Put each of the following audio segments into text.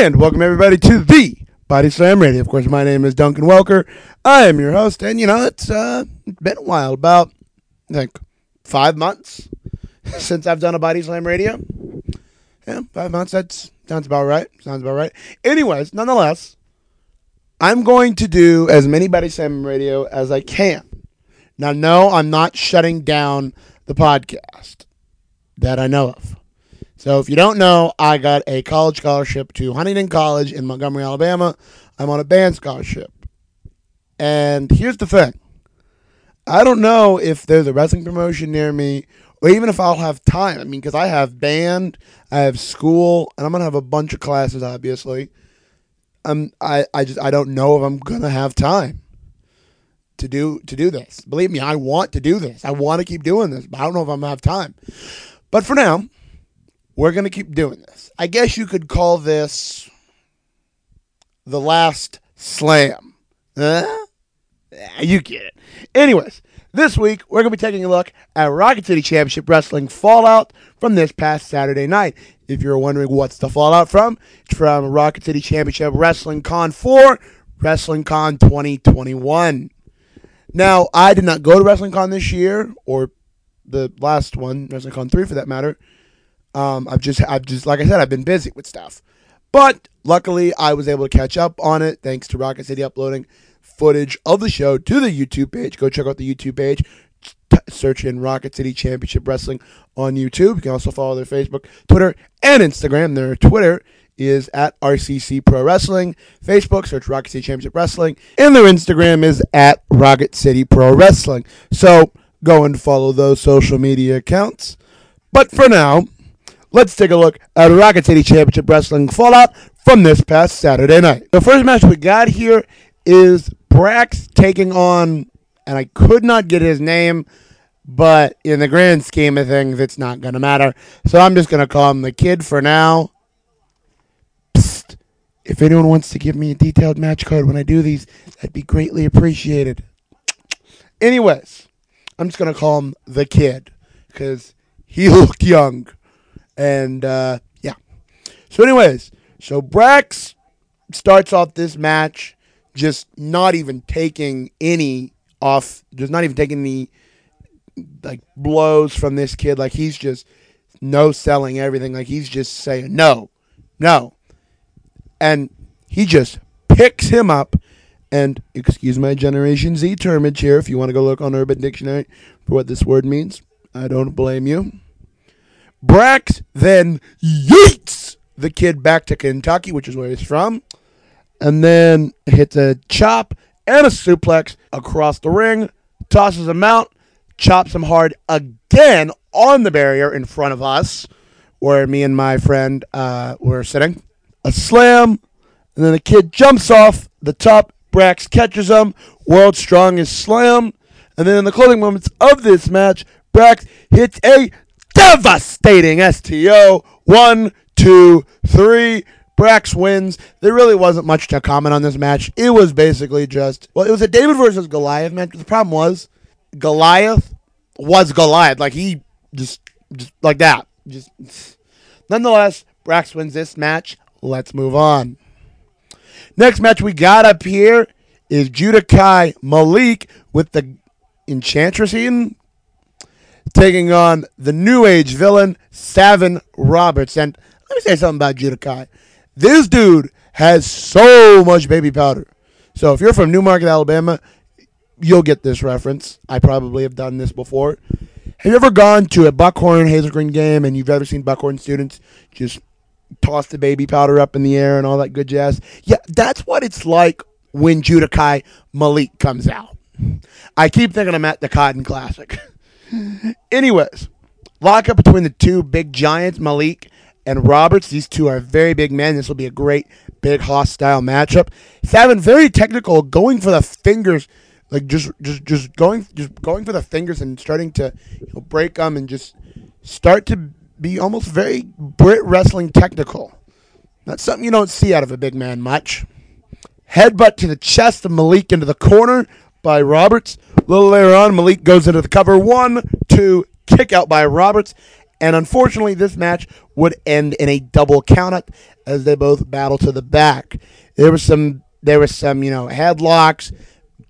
And welcome everybody to the Body Slam Radio. Of course, my name is Duncan Welker. I am your host, and you know it's uh, been a while, about I think five months since I've done a Body Slam Radio. Yeah, five months. That sounds about right. Sounds about right. Anyways, nonetheless, I'm going to do as many Body Slam Radio as I can. Now, no, I'm not shutting down the podcast that I know of. So if you don't know, I got a college scholarship to Huntingdon College in Montgomery, Alabama. I'm on a band scholarship. And here's the thing. I don't know if there's a wrestling promotion near me or even if I'll have time. I mean, because I have band, I have school, and I'm going to have a bunch of classes, obviously. Um, I, I just I don't know if I'm going to have time to do to do this. Believe me, I want to do this. I want to keep doing this, but I don't know if I'm to have time. But for now, we're going to keep doing this. I guess you could call this the last slam. Huh? You get it. Anyways, this week we're going to be taking a look at Rocket City Championship Wrestling Fallout from this past Saturday night. If you're wondering what's the fallout from, it's from Rocket City Championship Wrestling Con 4, Wrestling Con 2021. Now, I did not go to Wrestling Con this year, or the last one, Wrestling Con 3 for that matter, um, I've just, I've just, like I said, I've been busy with stuff. But luckily, I was able to catch up on it thanks to Rocket City uploading footage of the show to the YouTube page. Go check out the YouTube page. T- search in Rocket City Championship Wrestling on YouTube. You can also follow their Facebook, Twitter, and Instagram. Their Twitter is at RCC Pro Wrestling. Facebook, search Rocket City Championship Wrestling. And their Instagram is at Rocket City Pro Wrestling. So go and follow those social media accounts. But for now, let's take a look at Rocket City Championship Wrestling Fallout from this past Saturday night. The first match we got here is Brax taking on, and I could not get his name, but in the grand scheme of things, it's not going to matter. So I'm just going to call him the kid for now. Psst. If anyone wants to give me a detailed match card when I do these, that'd be greatly appreciated. Anyways, I'm just going to call him the kid because he looked young. And uh, yeah. So, anyways, so Brax starts off this match just not even taking any off, just not even taking any like blows from this kid. Like he's just no selling everything. Like he's just saying no, no, and he just picks him up. And excuse my Generation Z termage here. If you want to go look on Urban Dictionary for what this word means, I don't blame you. Brax then yeets the kid back to Kentucky, which is where he's from, and then hits a chop and a suplex across the ring, tosses him out, chops him hard again on the barrier in front of us, where me and my friend uh, were sitting. A slam, and then the kid jumps off the top. Brax catches him. World's strongest slam. And then in the closing moments of this match, Brax hits a devastating STO. One, two, three. Brax wins. There really wasn't much to comment on this match. It was basically just well, it was a David versus Goliath match. The problem was Goliath was Goliath. Like he just just like that. Just nonetheless, Brax wins this match. Let's move on. Next match we got up here is Judah Kai Malik with the Enchantress Eden taking on the New Age villain, Savin Roberts. And let me say something about Judah Kai. This dude has so much baby powder. So if you're from New Market, Alabama, you'll get this reference. I probably have done this before. Have you ever gone to a Buckhorn Hazel Green game and you've ever seen Buckhorn students just toss the baby powder up in the air and all that good jazz? Yeah, that's what it's like when Judah Kai Malik comes out. I keep thinking I'm at the Cotton Classic. Anyways, lockup between the two big giants, Malik and Roberts. These two are very big men. This will be a great, big, hostile matchup. Savin very technical, going for the fingers, like just, just, just going, just going for the fingers and starting to you know, break them and just start to be almost very Brit wrestling technical. That's something you don't see out of a big man much. Headbutt to the chest of Malik into the corner by Roberts. Little later on, Malik goes into the cover. One, two, kick out by Roberts. And unfortunately, this match would end in a double countout as they both battle to the back. There was some, there was some, you know, headlocks,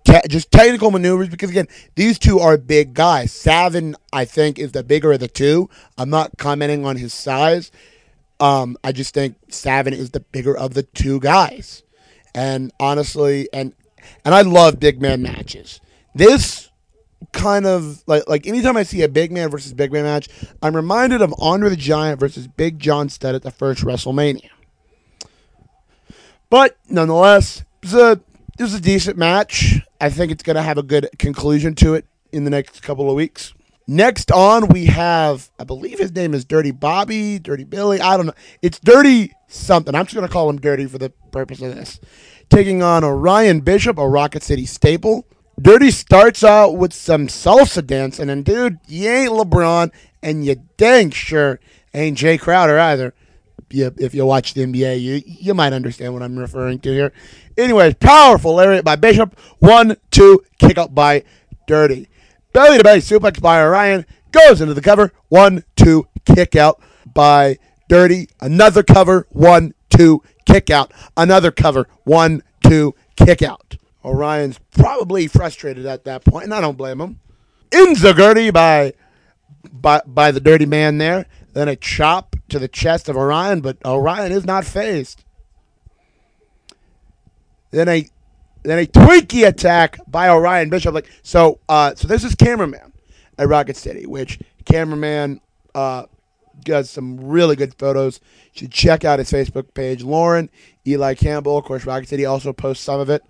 te- just technical maneuvers because again, these two are big guys. Savin, I think, is the bigger of the two. I'm not commenting on his size. Um, I just think Savin is the bigger of the two guys. And honestly, and and I love big man matches. This kind of like like anytime I see a big man versus big man match, I'm reminded of Andre the Giant versus Big John Studd at the first WrestleMania. But nonetheless, it was a it was a decent match. I think it's gonna have a good conclusion to it in the next couple of weeks. Next on, we have, I believe his name is Dirty Bobby, Dirty Billy. I don't know. It's Dirty something. I'm just going to call him Dirty for the purpose of this. Taking on Orion Bishop, a Rocket City staple. Dirty starts out with some salsa dancing, and then, dude, you ain't LeBron, and you dang sure ain't Jae Crowder either. You, if you watch the NBA, you you might understand what I'm referring to here. Anyways, powerful lariat by Bishop. One, two, kick up by Dirty. Belly to belly suplex by Orion. Goes into the cover. One, two, kick out by Dirty. Another cover. One, two, kick out. Another cover. One, two, kick out. Orion's probably frustrated at that point, and I don't blame him. Enzuigiri by by by the dirty man there. Then a chop to the chest of Orion, but Orion is not phased. Then a then a Twinkie attack by Orion Bishop. Like so, uh, so this is cameraman at Rocket City, which cameraman uh, does some really good photos. You should check out his Facebook page. Lauren Eli Campbell, of course, Rocket City also posts some of it.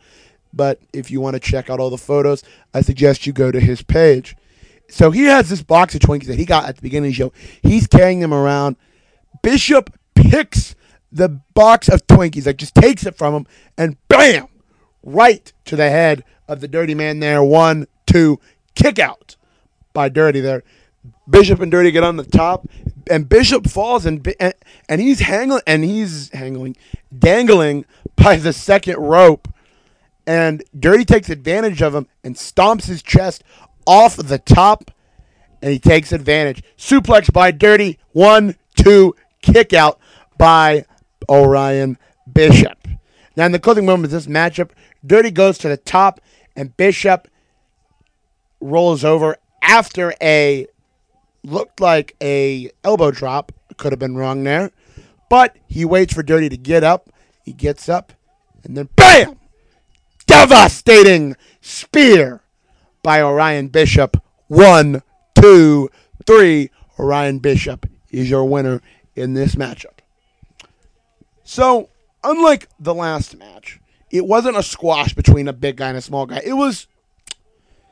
But if you want to check out all the photos, I suggest you go to his page. So he has this box of Twinkies that he got at the beginning of the show. He's carrying them around. Bishop picks the box of Twinkies, like just takes it from him, and bam, right to the head of the dirty man there. One, two, kick out by Dirty there. Bishop and Dirty get on the top, and Bishop falls, and and, and he's hanging, and he's hanging, dangling by the second rope, and Dirty takes advantage of him and stomps his chest off the top, and he takes advantage. Suplex by Dirty. One, two, kick out by Orion Bishop. Now, in the closing moment of this matchup, Dirty goes to the top, and Bishop rolls over after a looked like a elbow drop. Could have been wrong there, but he waits for Dirty to get up. He gets up, and then bam! Devastating spear by Orion Bishop. One, two, three. Orion Bishop is your winner in this matchup. So, unlike the last match, it wasn't a squash between a big guy and a small guy. It was,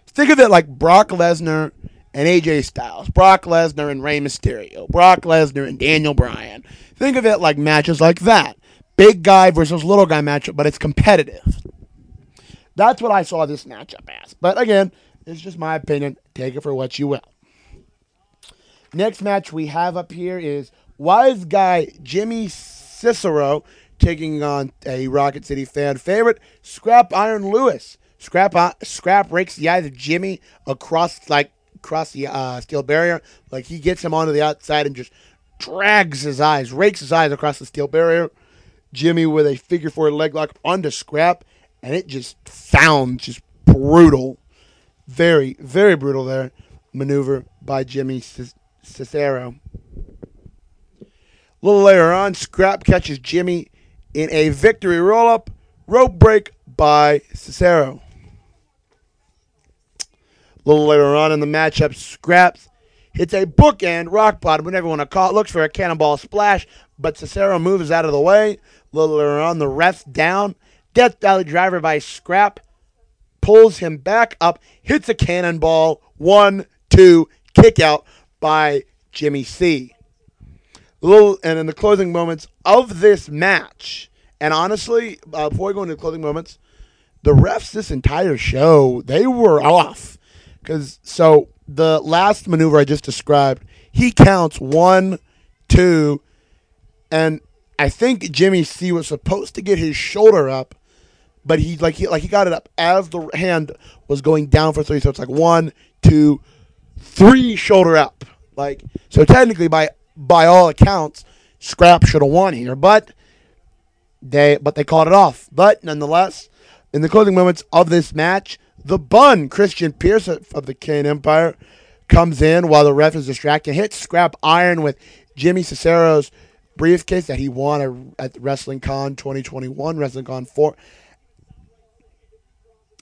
think of it like Brock Lesnar and AJ Styles, Brock Lesnar and Rey Mysterio, Brock Lesnar and Daniel Bryan. Think of it like matches like that. Big guy versus little guy matchup, but it's competitive. That's what I saw this matchup as. But again, it's just my opinion. Take it for what you will. Next match we have up here is Wise Guy Jimmy Cicero taking on a Rocket City fan favorite, Scrap Iron Lewis. Scrap uh, Scrap rakes the eyes of Jimmy across like across the uh, steel barrier, like he gets him onto the outside and just drags his eyes, rakes his eyes across the steel barrier. Jimmy with a figure four leg lock onto Scrap, and it just found just brutal, very very brutal there maneuver by Jimmy Cicero. A little later on, Scrap catches Jimmy in a victory roll up rope break by Cicero. A little later on in the matchup, Scraps hits a bookend rock bottom, whatever you want to call it, looks for a cannonball splash, but Cicero moves out of the way. A little later on, the ref's down. Death Valley driver by Scrap pulls him back up, hits a cannonball. One, two, kick out by Jimmy C. Little, and in the closing moments of this match, and honestly, uh, before we go into the closing moments, the refs this entire show they were off because so the last maneuver I just described, he counts one, two, and I think Jimmy C was supposed to get his shoulder up, but he like he like he got it up as the hand was going down for three. So it's like one, two, three shoulder up Like so, technically, by by all accounts, Scrap should have won here, but they but they called it off. But nonetheless, in the closing moments of this match, the bun Christian Pierce of the Kane Empire comes in while the ref is distracted, hits Scrap Iron with Jimmy Cicero's briefcase that he won at Wrestling Con 2021, Wrestling Con 4,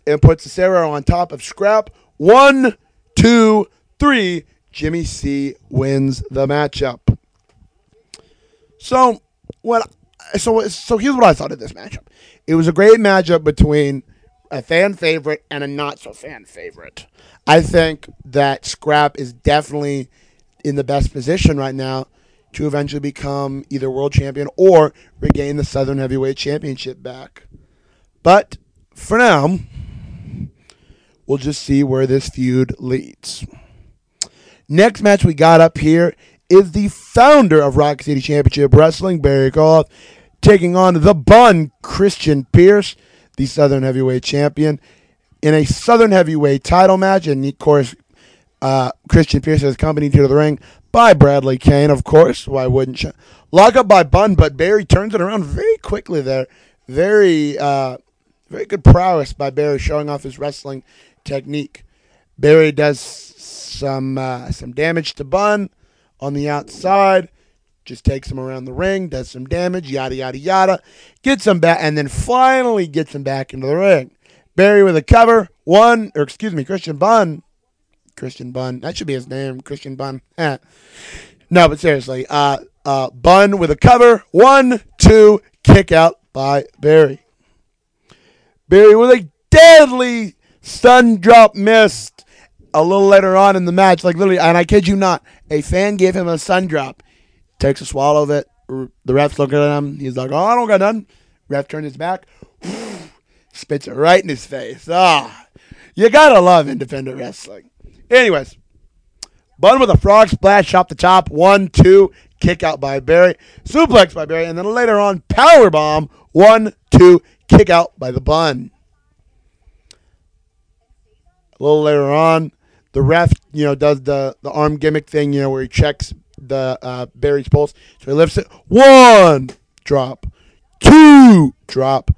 and puts Cicero on top of Scrap. One, two, three. Jimmy C wins the matchup. So what? So so here's what I thought of this matchup. It was a great matchup between a fan favorite and a not so fan favorite. I think that Scrap is definitely in the best position right now to eventually become either world champion or regain the Southern Heavyweight Championship back. But for now, we'll just see where this feud leads. Next match we got up here is the founder of Rock City Championship Wrestling, Barry Koff, taking on the Bun, Christian Pierce, the Southern Heavyweight Champion, in a Southern Heavyweight title match. And of course, uh, Christian Pierce is accompanied to the ring by Bradley Kane, of course. Why wouldn't you? Lock up by Bun, but Barry turns it around very quickly there. Very, uh, very good prowess by Barry showing off his wrestling technique. Barry does some uh, some damage to Bun on the outside. Just takes him around the ring, does some damage, yada yada yada, gets him back, and then finally gets him back into the ring. Barry with a cover, one or excuse me, Christian Bun, Christian Bun, that should be his name, Christian Bun. no, but seriously, uh, uh, Bun with a cover, one, two, kick out by Barry. Barry with a deadly sun drop missed a little later on in the match, like literally, and I kid you not, a fan gave him a sun drop. Takes a swallow of it. The ref's looking at him. He's like, "Oh, I don't got none." Ref turns his back, spits it right in his face. Ah, you gotta love independent wrestling. Anyways, Bun with a frog splash off the top. One, two, kick out by Barry, suplex by Barry, and then later on, power bomb. One, two, kick out by the Bun. A little later on, the ref, you know, does the, the arm gimmick thing, you know, where he checks the uh, Barry's pulse. So he lifts it. One, drop. Two, drop.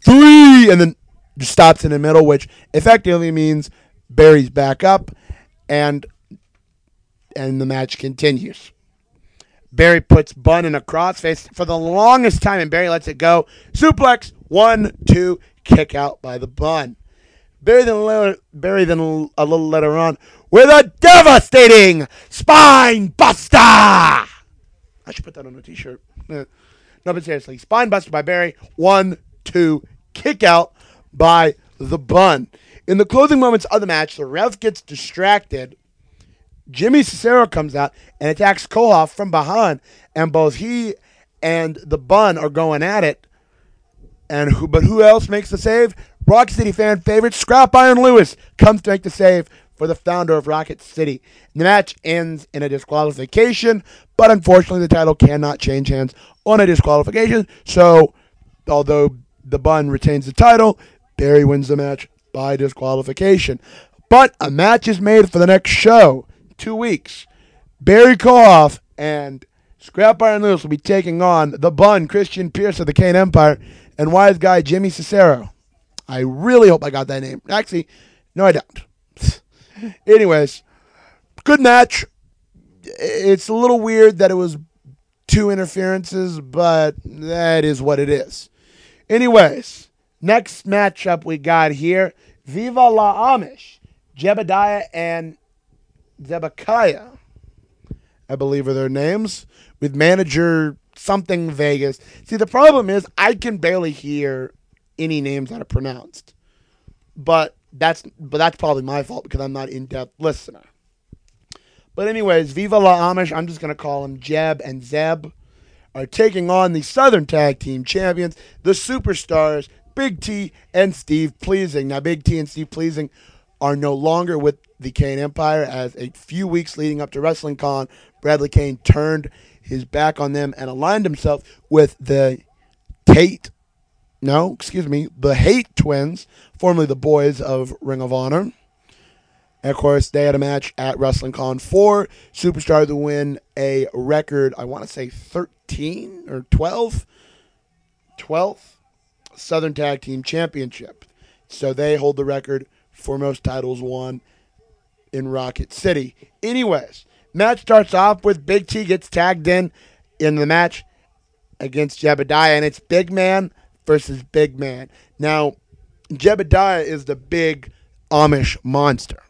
Three, and then just stops in the middle, which effectively means Barry's back up, and and the match continues. Barry puts Bun in a crossface for the longest time, and Barry lets it go. Suplex, one, two, kick out by the Bun. Barry then, Barry then a little later on with a devastating spine buster. I should put that on a t-shirt. No, but seriously, spine buster by Barry. One, two, kick out by the bun. In the closing moments of the match, the ref gets distracted. Jimmy Cicero comes out and attacks Kohoff from behind, and both he and the bun are going at it. And who, but who else makes the save? Rock City fan favorite Scrap Iron Lewis comes to make the save for the founder of Rocket City. The match ends in a disqualification, but unfortunately, the title cannot change hands on a disqualification. So, although the Bun retains the title, Barry wins the match by disqualification. But a match is made for the next show, two weeks. Barry Koff and Scrap Iron Lewis will be taking on the Bun, Christian Pierce of the Kane Empire, and wise guy Jimmy Cicero. I really hope I got that name. Actually, no, I don't. Anyways, good match. It's a little weird that it was two interferences, but that is what it is. Anyways, next matchup we got here Viva la Amish, Jebediah and Zebekiah, I believe are their names, with manager something Vegas. See, the problem is I can barely hear any names that are pronounced. But that's but that's probably my fault because I'm not in depth listener. But anyways, Viva la Amish, I'm just gonna call them Jeb and Zeb, are taking on the Southern Tag Team Champions, the Superstars, Big T and Steve Pleasing. Now, Big T and Steve Pleasing are no longer with the Kane Empire as a few weeks leading up to Wrestling Con, Bradley Kane turned his back on them and aligned himself with the Tate no, excuse me, the Hate Twins, formerly the Boys of Ring of Honor. And of course, they had a match at Wrestling Con 4. Superstar to win a record, I want to say 13 or 12, 12th Southern Tag Team Championship. So they hold the record for most titles won in Rocket City. Anyways, match starts off with Big T gets tagged in in the match against Jebediah, and it's Big Man versus Big Man. Now, Jebediah is the big Amish monster.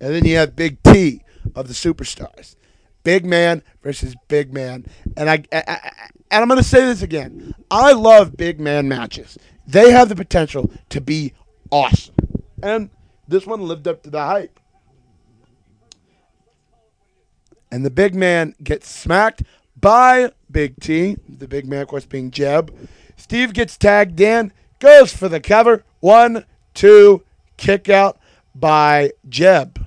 And then you have Big T of the superstars. Big man versus big man. And I, I, I and I'm going to say this again. I love big man matches. They have the potential to be awesome. And this one lived up to the hype. And the big man gets smacked by Big T, the big man, of course, being Jeb. Steve gets tagged in, goes for the cover. One, two, kick out by Jeb.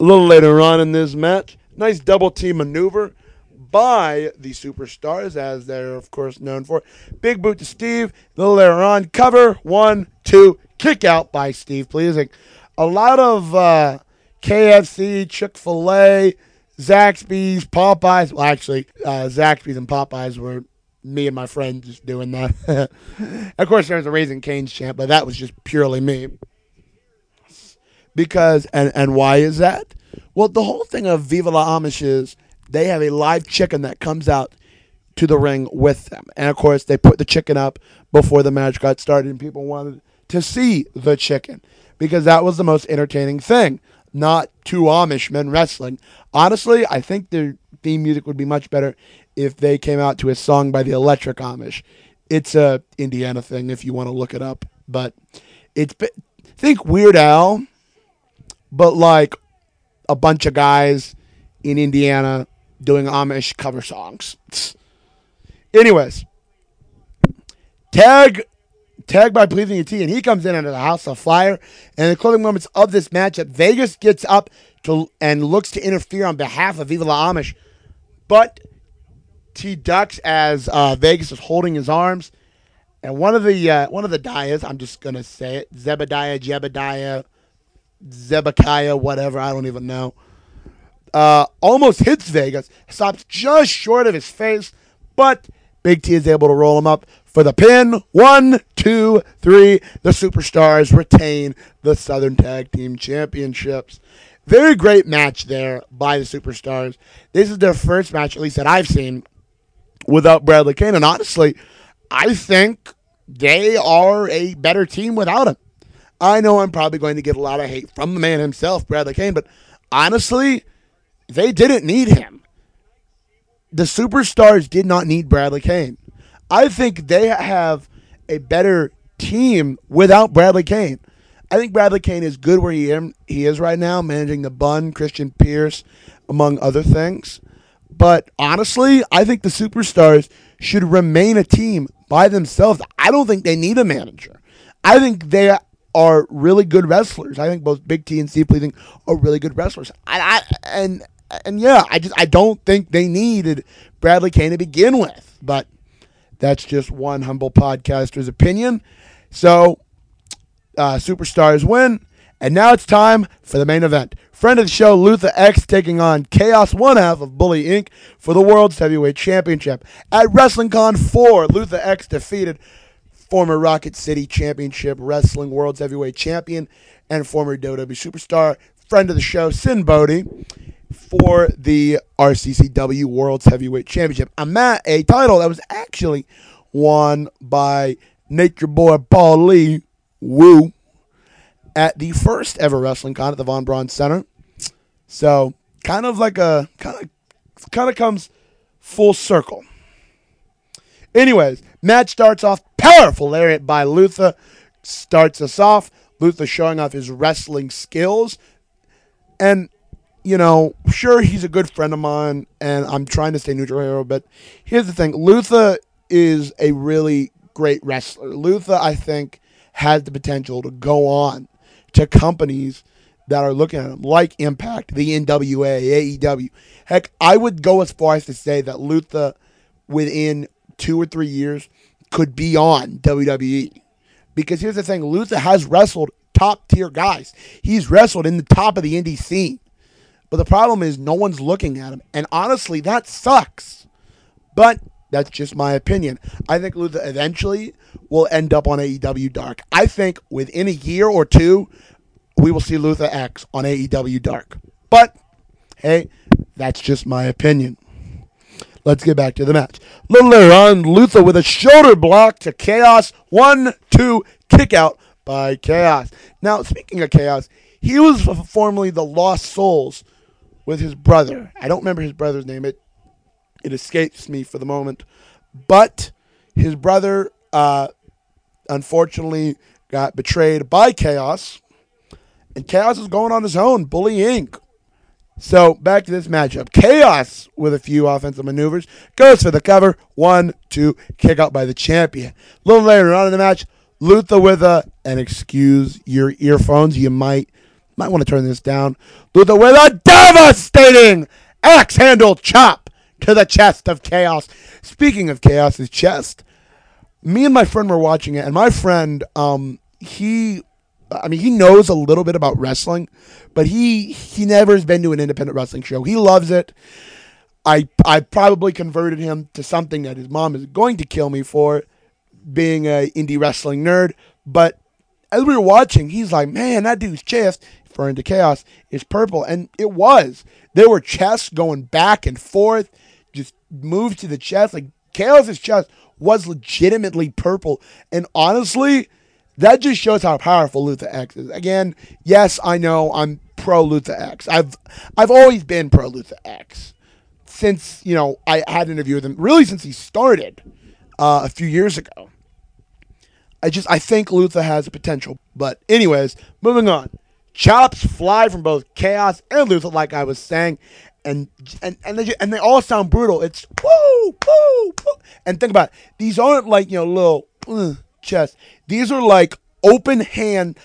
A little later on in this match, nice double team maneuver by the superstars, as they're, of course, known for. Big boot to Steve. A little later on, cover. One, two, kick out by Steve Pleasing. A lot of uh, KFC, Chick fil A, Zaxby's, Popeyes. Well, actually, uh, Zaxby's and Popeyes were me and my friend just doing that. of course, there was a Raising Cane's chant, but that was just purely me. Because, and, and why is that? Well, the whole thing of Viva la Amish is they have a live chicken that comes out to the ring with them. And of course, they put the chicken up before the match got started, and people wanted to see the chicken because that was the most entertaining thing. Not two Amish men wrestling. Honestly, I think their theme music would be much better if they came out to a song by the Electric Amish. It's a Indiana thing if you want to look it up, but it's think Weird Al, but like a bunch of guys in Indiana doing Amish cover songs. Anyways, tag tag by Pleasing T, and he comes in under the House of Fire. And the closing moments of this matchup, Vegas gets up to and looks to interfere on behalf of Evil Amish, but T ducks as uh, Vegas is holding his arms. And one of the uh, one of the Dias, I'm just gonna say it, Zebediah, Jebediah, Zebekiah, whatever, I don't even know. Uh, almost hits Vegas, stops just short of his face, but Big T is able to roll him up for the pin. One, two, three. The Superstars retain the Southern Tag Team Championships. Very great match there by the Superstars. This is their first match, at least that I've seen, without Bradley Kane. And honestly, I think they are a better team without him. I know I'm probably going to get a lot of hate from the man himself, Bradley Kane, but honestly, they didn't need him. The superstars did not need Bradley Kane. I think they have a better team without Bradley Kane. I think Bradley Kane is good where he, he is right now, managing the bun, Christian Pierce, among other things. But honestly, I think the superstars should remain a team by themselves. I don't think they need a manager. I think they are really good wrestlers. I think both Big T and Steve Pleasing are really good wrestlers. I, I, and and yeah, I just I don't think they needed Bradley Kane to begin with. But that's just one humble podcaster's opinion. So uh, superstars win. And now it's time for the main event. Friend of the show, Luther X, taking on Chaos, one half of Bully Inc. for the World's Heavyweight Championship. At WrestlingCon 4, Luther X defeated former Rocket City Championship Wrestling World's Heavyweight Champion and former WWE Superstar, friend of the show, Sinn Bodhi, for the RCCW World's Heavyweight Championship. I'm at a title that was actually won by Nature Boy Paul Lee Woo at the first ever wrestling con at the Von Braun Center. So kind of like a kind of kind of comes full circle. Anyways, match starts off powerful lariat by Luther starts us off. Luther showing off his wrestling skills, and you know, sure he's a good friend of mine, and I'm trying to stay neutral here. But here's the thing: Luther is a really great wrestler. Luther, I think, has the potential to go on to companies that are looking at him, like Impact, the NWA, AEW. Heck, I would go as far as to say that Luther, within two or three years, could be on WWE. Because here's the thing Luther has wrestled top tier guys. He's wrestled in the top of the indie scene. But the problem is no one's looking at him. And honestly, that sucks. But that's just my opinion. I think Luther eventually will end up on AEW Dark. I think within a year or two, we will see Luther X on AEW Dark. But hey, that's just my opinion. Let's get back to the match. Little later on, Luther with a shoulder block to Chaos. One, two, kick out by Chaos. Now, speaking of Chaos, he was formerly the Lost Souls with his brother. I don't remember his brother's name. It it escapes me for the moment. But his brother, uh, unfortunately, got betrayed by Chaos. And Chaos is going on his own, Bully Inc. So back to this matchup. Chaos with a few offensive maneuvers goes for the cover. One, two, kick out by the champion. A little later on in the match, Luther with a and excuse your earphones. You might might want to turn this down. Luther with a devastating axe handle chop to the chest of Chaos. Speaking of Chaos's chest, me and my friend were watching it, and my friend, um, he, I mean, he knows a little bit about wrestling, but he he never has been to an independent wrestling show. He loves it. I I probably converted him to something that his mom is going to kill me for, being a indie wrestling nerd. But as we were watching, he's like, "Man, that dude's chest." Referring to chaos is purple, and it was. There were chests going back and forth moved to the chest. Like Chaos's chest was legitimately purple. And honestly, that just shows how powerful Luther X is. Again, yes, I know I'm pro Luther X. I've I've always been pro Luther X since you know I had an interview with him. Really, since he started uh, a few years ago. I just I think Luther has potential. But anyways, moving on. Chops fly from both Chaos and Luther, like I was saying and and and they, and they all sound brutal. It's woo, woo, woo. And think about it. These aren't like you know little uh, chest. These are like open hand,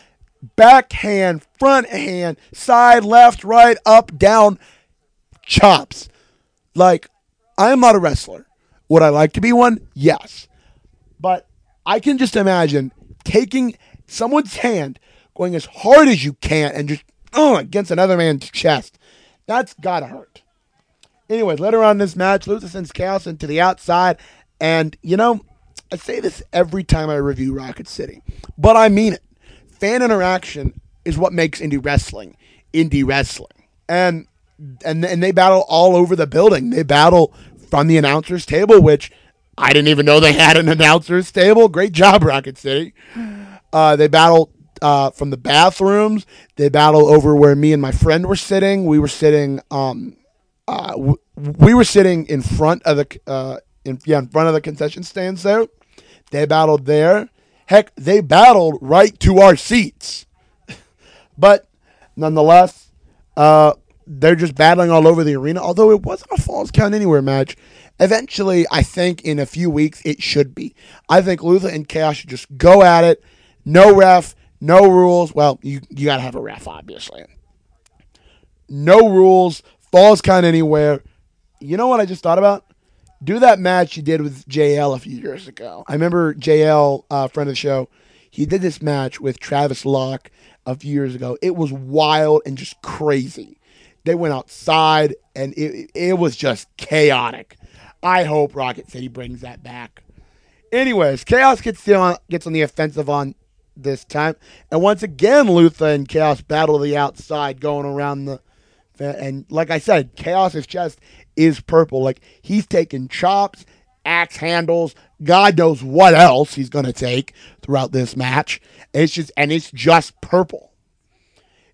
back hand, front hand, side, left, right, up, down, chops. Like I am not a wrestler. Would I like to be one? Yes, but I can just imagine taking someone's hand, going as hard as you can, and just uh, against another man's chest that's gotta hurt. Anyways, later on in this match, Luther sends Chaos into the outside, and you know, I say this every time I review Rocket City, but I mean it. Fan interaction is what makes indie wrestling indie wrestling, and and and they battle all over the building. They battle from the announcers table, which I didn't even know they had an announcers table. Great job, Rocket City. Uh, they battle uh, from the bathrooms. They battle over where me and my friend were sitting. We were sitting. Um, uh, w- we were sitting in front of the uh, in yeah in front of the concession stands there. They battled there. Heck, they battled right to our seats. but nonetheless, uh, they're just battling all over the arena. Although it wasn't a Falls Count Anywhere match. Eventually, I think in a few weeks it should be. I think Luther and Chaos should just go at it. No ref, no rules. Well, you you gotta have a ref, obviously. No rules. Falls count anywhere. You know what I just thought about? Do that match you did with JL a few years ago. I remember JL, uh, friend of the show. He did this match with Travis Locke a few years ago. It was wild and just crazy. They went outside and it, it was just chaotic. I hope Rocket City brings that back. Anyways, Chaos gets on, gets on the offensive on this time. And once again, Luther and Chaos battle the outside going around the. And like I said, Chaos's chest is purple. Like he's taking chops, axe handles, God knows what else he's going to take throughout this match. It's just and it's just purple.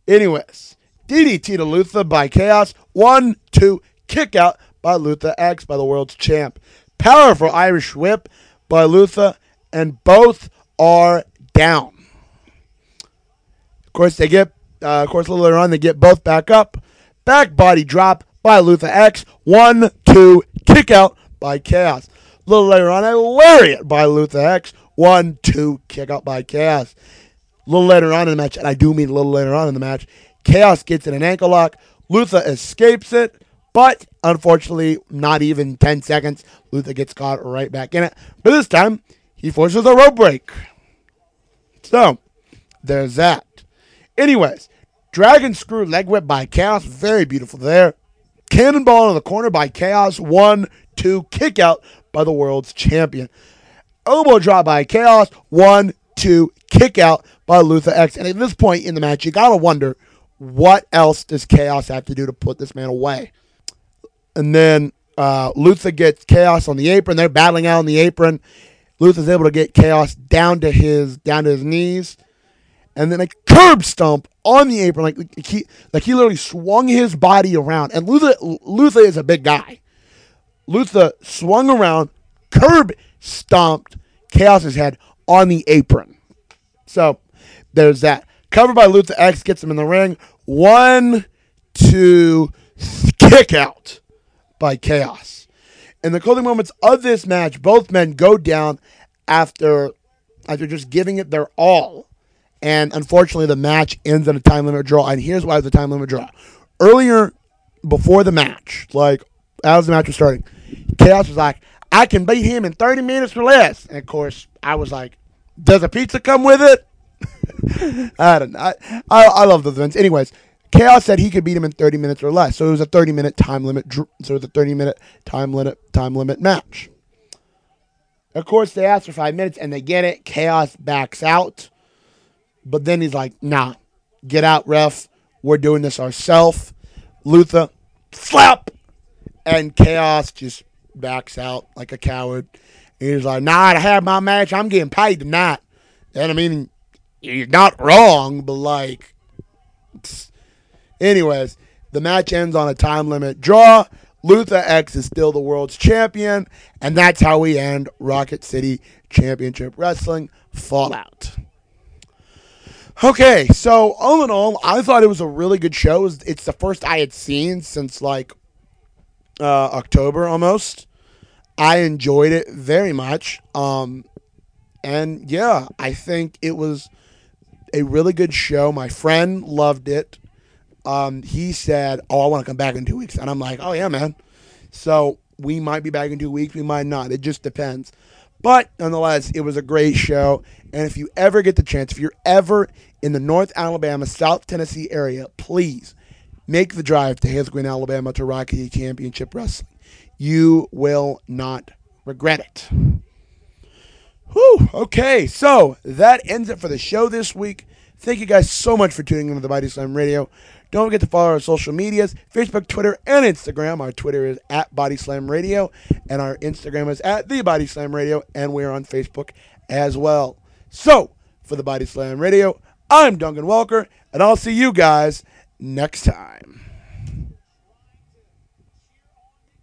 Anyways, DDT to Luther by Chaos. One, two, kick out by Luther X by the world's champ. Powerful Irish whip by Luther, and both are down. Of course, they get, uh, of course, a little later on, they get both back up. Back body drop by Luther X. One, two, kick out by Chaos. A little later on, a lariat by Luther X. One, two, kick out by Chaos. A little later on in the match, and I do mean a little later on in the match, Chaos gets in an ankle lock. Luther escapes it, but unfortunately, not even 10 seconds. Luther gets caught right back in it. But this time, he forces a rope break. So, there's that. Anyways, Dragon Screw leg whip by Chaos. Very beautiful there. Cannonball in the corner by Chaos. One, two, kick out by the world's champion. Elbow drop by Chaos. One, two, kick out by Luther X. And at this point in the match, you gotta wonder what else does Chaos have to do to put this man away? And then uh, Luther gets Chaos on the apron. They're battling out on the apron. Luther's able to get Chaos down to his down to his knees, and then a curb stomp on the apron, like, like he like he literally swung his body around. And Luther Luther is a big guy. Luther swung around, curb stomped Chaos's head on the apron. So there's that. Covered by Luther X gets him in the ring. One, two, kick out by Chaos. In the closing moments of this match, both men go down after after just giving it their all. And unfortunately, the match ends in a time limit draw. And here's why it's a time limit draw. Earlier, before the match, like as the match was starting, Chaos was like, I can beat him in 30 minutes or less. And of course, I was like, Does a pizza come with it? I don't know. I, I, I love those events. Anyways, Chaos said he could beat him in 30 minutes or less. So it was a 30 minute time limit. So it was a 30 minute time limit time limit match. Of course, they ask for five minutes and they get it. Chaos backs out, but then he's like, "Nah, get out, ref. We're doing this ourselves." Luther slap, and Chaos just backs out like a coward. He's like, "Nah, I have my match. I'm getting paid tonight." And I mean, you're not wrong, but like, anyways, the match ends on a time limit draw. Luther X is still the world's champion, and that's how we end Rocket City Championship Wrestling Fallout. Okay, so all in all, I thought it was a really good show. It's the first I had seen since like uh, October almost. I enjoyed it very much. Um, and yeah, I think it was a really good show. My friend loved it. Um, he said, "Oh, I want to come back in two weeks," and I'm like, "Oh yeah, man." So we might be back in two weeks. We might not. It just depends. But nonetheless, it was a great show. And if you ever get the chance, if you're ever in the North Alabama, South Tennessee area, please make the drive to Hazel Green, Alabama to Rocky Championship Wrestling. You will not regret it. Whew. Okay, so that ends it for the show this week. Thank you guys so much for tuning into the Mighty Slam Radio. Don't forget to follow our social medias Facebook, Twitter, and Instagram. Our Twitter is at Body Slam Radio, and our Instagram is at The Body Slam Radio, and we're on Facebook as well. So, for the Body Slam Radio, I'm Duncan Walker, and I'll see you guys next time.